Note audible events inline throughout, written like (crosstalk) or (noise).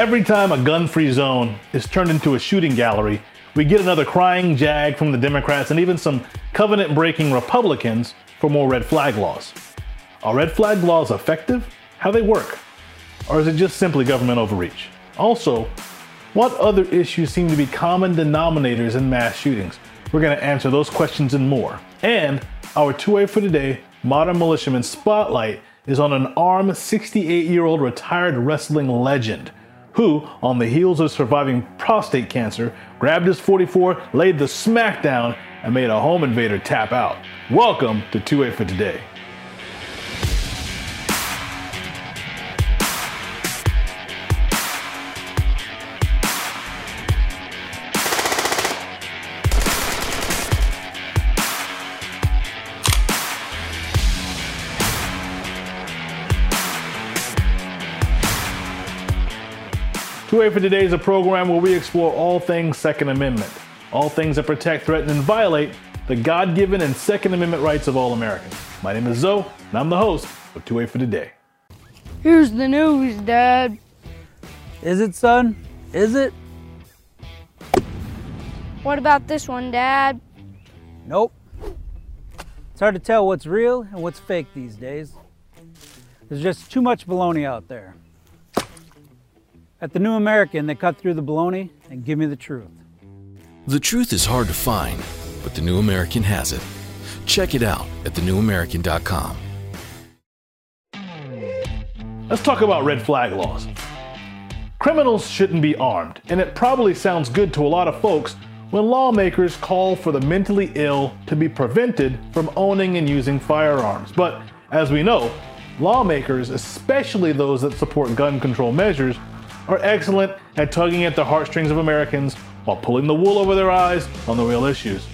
Every time a gun free zone is turned into a shooting gallery, we get another crying jag from the Democrats and even some covenant breaking Republicans for more red flag laws. Are red flag laws effective? How they work? Or is it just simply government overreach? Also, what other issues seem to be common denominators in mass shootings? We're going to answer those questions and more. And our 2A for today modern militiaman spotlight is on an armed 68 year old retired wrestling legend who, on the heels of surviving prostate cancer, grabbed his 44, laid the smackdown, and made a home invader tap out. Welcome to 2A for Today. 2A for Today is a program where we explore all things Second Amendment, all things that protect, threaten, and violate the God given and Second Amendment rights of all Americans. My name is Zoe, and I'm the host of 2A for Today. Here's the news, Dad. Is it, son? Is it? What about this one, Dad? Nope. It's hard to tell what's real and what's fake these days. There's just too much baloney out there. At the New American, they cut through the baloney and give me the truth. The truth is hard to find, but the New American has it. Check it out at thenewamerican.com. Let's talk about red flag laws. Criminals shouldn't be armed, and it probably sounds good to a lot of folks when lawmakers call for the mentally ill to be prevented from owning and using firearms. But as we know, lawmakers, especially those that support gun control measures, are excellent at tugging at the heartstrings of Americans while pulling the wool over their eyes on the real issues.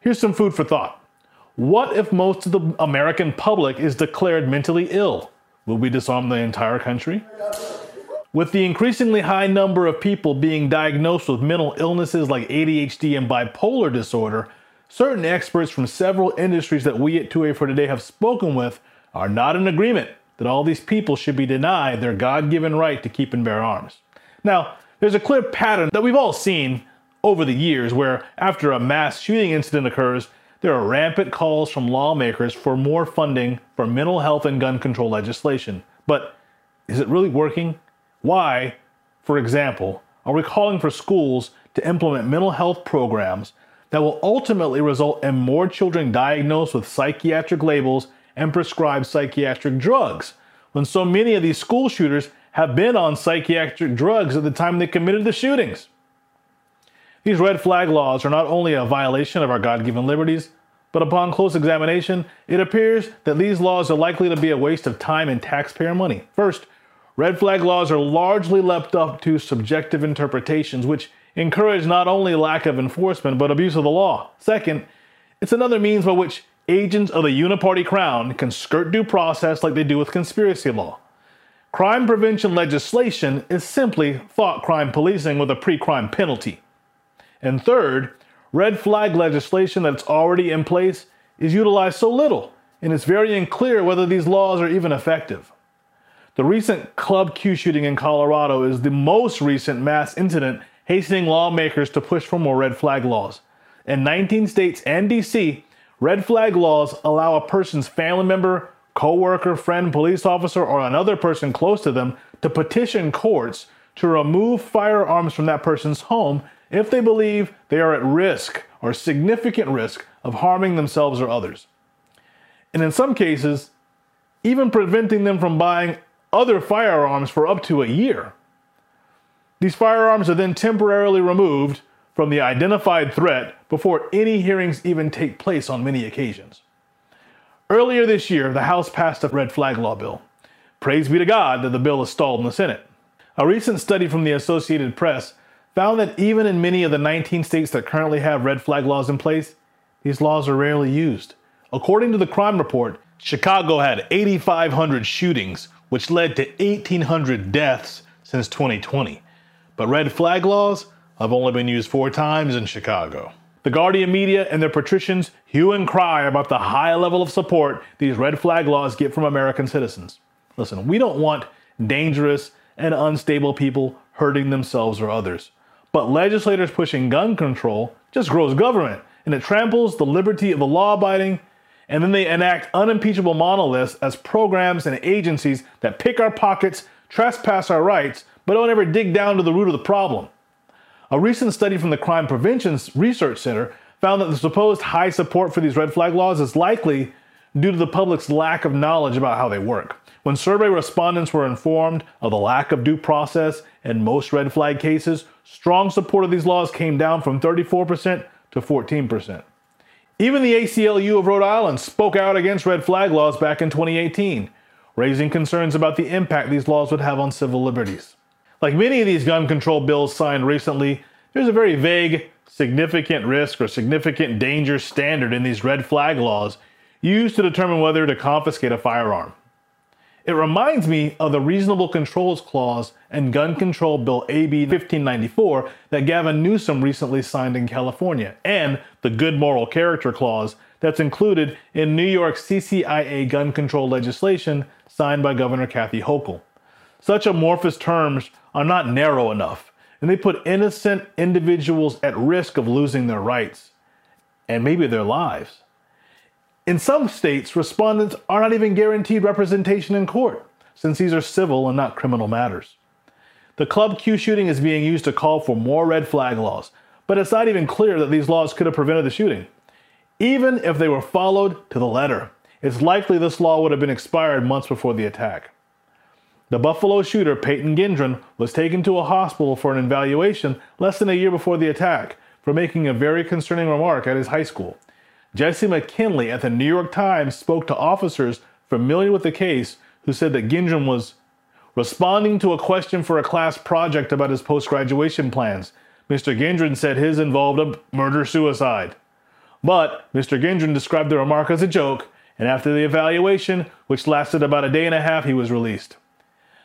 Here's some food for thought. What if most of the American public is declared mentally ill? Will we disarm the entire country? With the increasingly high number of people being diagnosed with mental illnesses like ADHD and bipolar disorder, certain experts from several industries that we at 2A for Today have spoken with are not in agreement that all these people should be denied their God given right to keep and bear arms. Now, there's a clear pattern that we've all seen over the years where, after a mass shooting incident occurs, there are rampant calls from lawmakers for more funding for mental health and gun control legislation. But is it really working? Why, for example, are we calling for schools to implement mental health programs that will ultimately result in more children diagnosed with psychiatric labels and prescribe psychiatric drugs when so many of these school shooters have been on psychiatric drugs at the time they committed the shootings. These red flag laws are not only a violation of our God given liberties, but upon close examination, it appears that these laws are likely to be a waste of time and taxpayer money. First, red flag laws are largely left up to subjective interpretations, which encourage not only lack of enforcement, but abuse of the law. Second, it's another means by which agents of the uniparty crown can skirt due process like they do with conspiracy law. Crime prevention legislation is simply thought crime policing with a pre crime penalty. And third, red flag legislation that's already in place is utilized so little, and it's very unclear whether these laws are even effective. The recent Club Q shooting in Colorado is the most recent mass incident hastening lawmakers to push for more red flag laws. In 19 states and DC, Red flag laws allow a person's family member, coworker, friend, police officer, or another person close to them to petition courts to remove firearms from that person's home if they believe they are at risk or significant risk of harming themselves or others. And in some cases, even preventing them from buying other firearms for up to a year. These firearms are then temporarily removed from the identified threat before any hearings even take place on many occasions. Earlier this year, the House passed a red flag law bill. Praise be to God that the bill is stalled in the Senate. A recent study from the Associated Press found that even in many of the 19 states that currently have red flag laws in place, these laws are rarely used. According to the crime report, Chicago had 8,500 shootings, which led to 1,800 deaths since 2020. But red flag laws have only been used four times in Chicago. The Guardian media and their patricians hue and cry about the high level of support these red flag laws get from American citizens. Listen, we don't want dangerous, and unstable people hurting themselves or others. But legislators pushing gun control just grows government and it tramples the liberty of the law abiding. And then they enact unimpeachable monoliths as programs and agencies that pick our pockets, trespass our rights, but don't ever dig down to the root of the problem. A recent study from the Crime Prevention Research Center found that the supposed high support for these red flag laws is likely due to the public's lack of knowledge about how they work. When survey respondents were informed of the lack of due process in most red flag cases, strong support of these laws came down from 34% to 14%. Even the ACLU of Rhode Island spoke out against red flag laws back in 2018, raising concerns about the impact these laws would have on civil liberties. Like many of these gun control bills signed recently, there's a very vague significant risk or significant danger standard in these red flag laws used to determine whether to confiscate a firearm. It reminds me of the Reasonable Controls Clause in Gun Control Bill AB 1594 that Gavin Newsom recently signed in California, and the Good Moral Character Clause that's included in New York's CCIA gun control legislation signed by Governor Kathy Hochul. Such amorphous terms are not narrow enough, and they put innocent individuals at risk of losing their rights and maybe their lives. In some states, respondents are not even guaranteed representation in court, since these are civil and not criminal matters. The Club Q shooting is being used to call for more red flag laws, but it's not even clear that these laws could have prevented the shooting. Even if they were followed to the letter, it's likely this law would have been expired months before the attack. The Buffalo shooter, Peyton Gendron, was taken to a hospital for an evaluation less than a year before the attack for making a very concerning remark at his high school. Jesse McKinley at the New York Times spoke to officers familiar with the case who said that Gendron was responding to a question for a class project about his post graduation plans. Mr. Gendron said his involved a murder suicide. But Mr. Gendron described the remark as a joke, and after the evaluation, which lasted about a day and a half, he was released.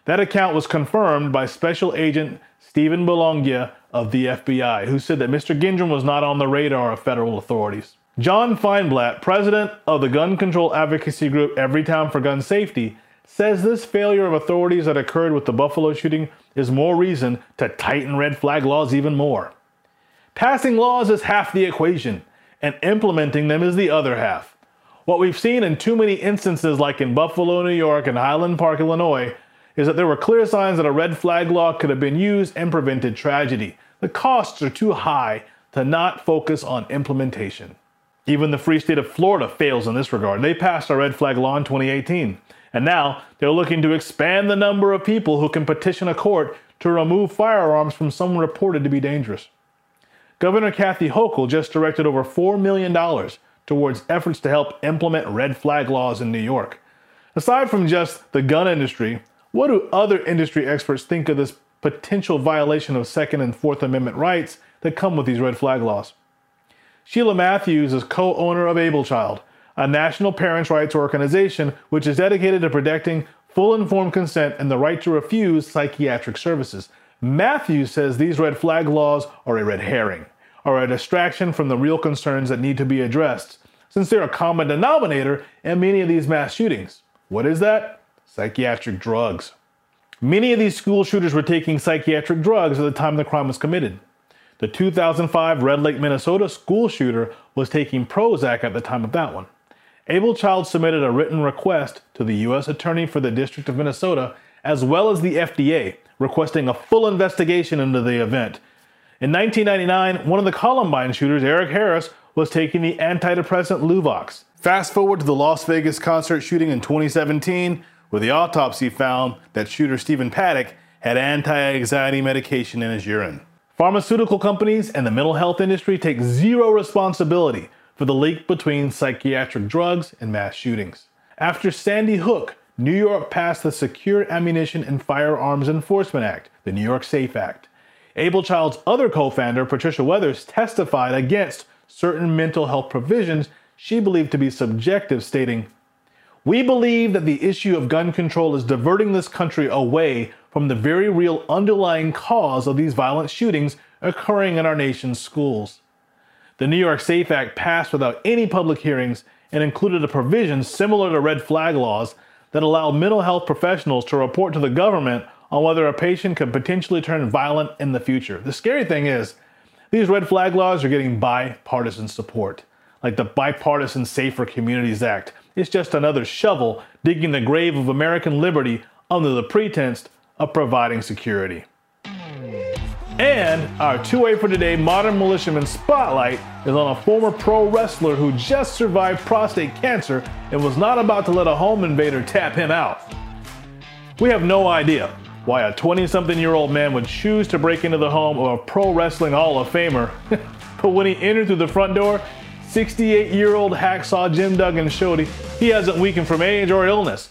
That account was confirmed by Special Agent Stephen Belongia of the FBI, who said that Mr. Gendron was not on the radar of federal authorities. John Feinblatt, president of the gun control advocacy group Everytown for Gun Safety, says this failure of authorities that occurred with the Buffalo shooting is more reason to tighten red flag laws even more. Passing laws is half the equation, and implementing them is the other half. What we've seen in too many instances, like in Buffalo, New York, and Highland Park, Illinois, is that there were clear signs that a red flag law could have been used and prevented tragedy. The costs are too high to not focus on implementation. Even the free state of Florida fails in this regard. They passed a red flag law in 2018. And now they're looking to expand the number of people who can petition a court to remove firearms from someone reported to be dangerous. Governor Kathy Hochul just directed over $4 million towards efforts to help implement red flag laws in New York. Aside from just the gun industry, what do other industry experts think of this potential violation of Second and Fourth Amendment rights that come with these red flag laws? Sheila Matthews is co owner of Able Child, a national parents' rights organization which is dedicated to protecting full informed consent and the right to refuse psychiatric services. Matthews says these red flag laws are a red herring, are a distraction from the real concerns that need to be addressed, since they're a common denominator in many of these mass shootings. What is that? Psychiatric drugs. Many of these school shooters were taking psychiatric drugs at the time the crime was committed. The 2005 Red Lake, Minnesota school shooter was taking Prozac at the time of that one. Able Child submitted a written request to the U.S. Attorney for the District of Minnesota as well as the FDA, requesting a full investigation into the event. In 1999, one of the Columbine shooters, Eric Harris, was taking the antidepressant Luvox. Fast forward to the Las Vegas concert shooting in 2017, where the autopsy found that shooter Stephen Paddock had anti anxiety medication in his urine. Pharmaceutical companies and the mental health industry take zero responsibility for the link between psychiatric drugs and mass shootings. After Sandy Hook, New York passed the Secure Ammunition and Firearms Enforcement Act, the New York SAFE Act. Able Child's other co founder, Patricia Weathers, testified against certain mental health provisions she believed to be subjective, stating, We believe that the issue of gun control is diverting this country away from the very real underlying cause of these violent shootings occurring in our nation's schools. The New York SAFE Act passed without any public hearings and included a provision similar to red flag laws that allow mental health professionals to report to the government on whether a patient could potentially turn violent in the future. The scary thing is, these red flag laws are getting bipartisan support, like the Bipartisan Safer Communities Act. It's just another shovel digging the grave of American liberty under the pretense of providing security. And our 2A for today modern militiaman spotlight is on a former pro wrestler who just survived prostate cancer and was not about to let a home invader tap him out. We have no idea why a 20-something year old man would choose to break into the home of a pro wrestling Hall of Famer. (laughs) but when he entered through the front door, 68-year-old hacksaw Jim Duggan showed he hasn't weakened from age or illness.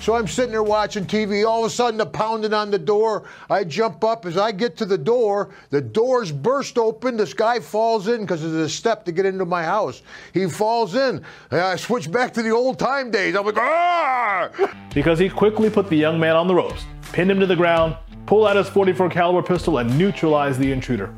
So I'm sitting there watching TV. All of a sudden, a pounding on the door. I jump up. As I get to the door, the doors burst open. This guy falls in because there's a step to get into my house. He falls in. And I switch back to the old time days. I'm like, ah! Because he quickly put the young man on the ropes, pinned him to the ground, pulled out his 44 caliber pistol, and neutralized the intruder.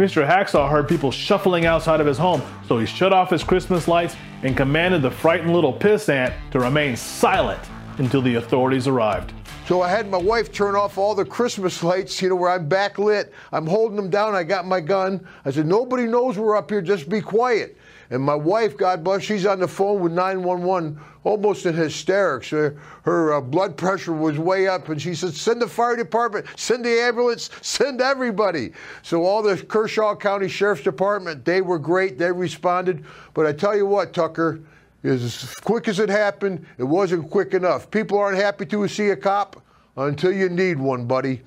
Mr. Hacksaw heard people shuffling outside of his home, so he shut off his Christmas lights and commanded the frightened little pissant to remain silent until the authorities arrived. So I had my wife turn off all the Christmas lights, you know, where I'm backlit. I'm holding them down. I got my gun. I said, nobody knows we're up here. Just be quiet. And my wife, God bless, she's on the phone with 911, almost in hysterics. Her, her uh, blood pressure was way up, and she said, Send the fire department, send the ambulance, send everybody. So, all the Kershaw County Sheriff's Department, they were great. They responded. But I tell you what, Tucker, as quick as it happened, it wasn't quick enough. People aren't happy to see a cop until you need one, buddy.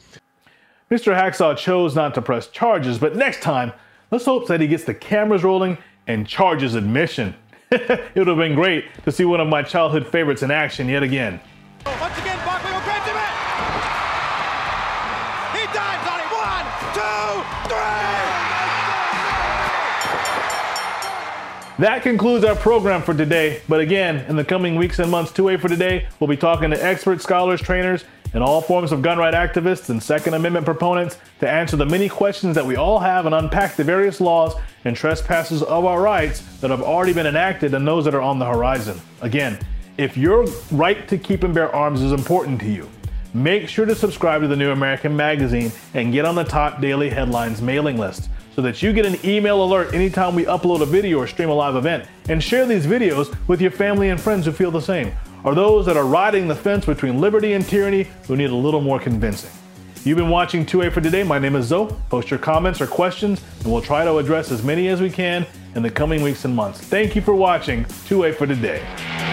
Mr. Hacksaw chose not to press charges, but next time, let's hope that he gets the cameras rolling and charges admission. (laughs) it would have been great to see one of my childhood favorites in action yet again. Once again, Barkley will grab him it. He dives on it. One, two, three. That concludes our program for today. But again, in the coming weeks and months, 2A for Today, we'll be talking to experts, scholars, trainers, and all forms of gun right activists and Second Amendment proponents to answer the many questions that we all have and unpack the various laws and trespasses of our rights that have already been enacted and those that are on the horizon. Again, if your right to keep and bear arms is important to you, make sure to subscribe to the New American Magazine and get on the top daily headlines mailing list so that you get an email alert anytime we upload a video or stream a live event. And share these videos with your family and friends who feel the same, or those that are riding the fence between liberty and tyranny who need a little more convincing. You've been watching 2A for Today. My name is Zoe. Post your comments or questions, and we'll try to address as many as we can in the coming weeks and months. Thank you for watching 2A for Today.